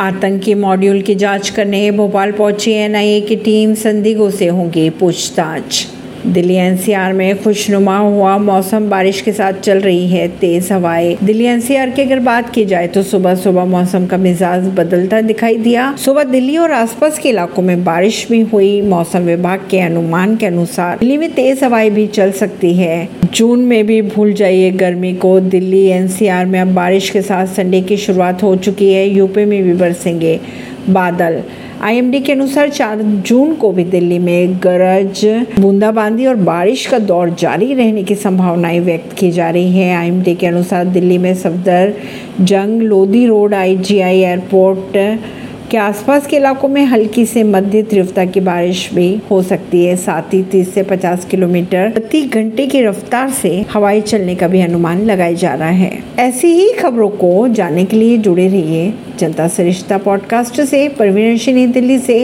आतंकी मॉड्यूल की जाँच करने भोपाल पहुँची एनआईए की टीम संदिग्धों से होंगी पूछताछ। दिल्ली एनसीआर में खुशनुमा हुआ मौसम। बारिश के साथ चल रही है तेज हवाएँ। दिल्ली एनसीआर की अगर बात की जाए तो सुबह सुबह मौसम का मिजाज बदलता दिखाई दिया। सुबह दिल्ली और आसपास के इलाकों में बारिश भी हुई। मौसम विभाग के अनुमान के अनुसार दिल्ली में तेज हवाएँ भी चल सकती है। जून में भी भूल जाइए गर्मी को। दिल्ली एनसीआर में अब बारिश के साथ संडे की शुरुआत हो चुकी है। यूपी में भी बरसेंगे। बादल। आईएमडी के अनुसार चार जून को भी दिल्ली में गरज, बूंदाबांदी और बारिश का दौर जारी रहने की संभावनाएँ व्यक्त की जा रही है। आईएमडी के अनुसार दिल्ली में सफदर जंग, लोधी रोड आईजीआई एयरपोर्ट के आसपास के इलाकों में हल्की से मध्य तीव्रता की बारिश भी हो सकती है। साथ ही तीस से पचास किलोमीटर प्रति घंटे की रफ्तार से हवाई चलने का भी अनुमान लगाया जा रहा है। ऐसी ही खबरों को जानने के लिए जुड़े रहिए जनता सरिश्ता पॉडकास्ट से। परवीन दिल्ली से।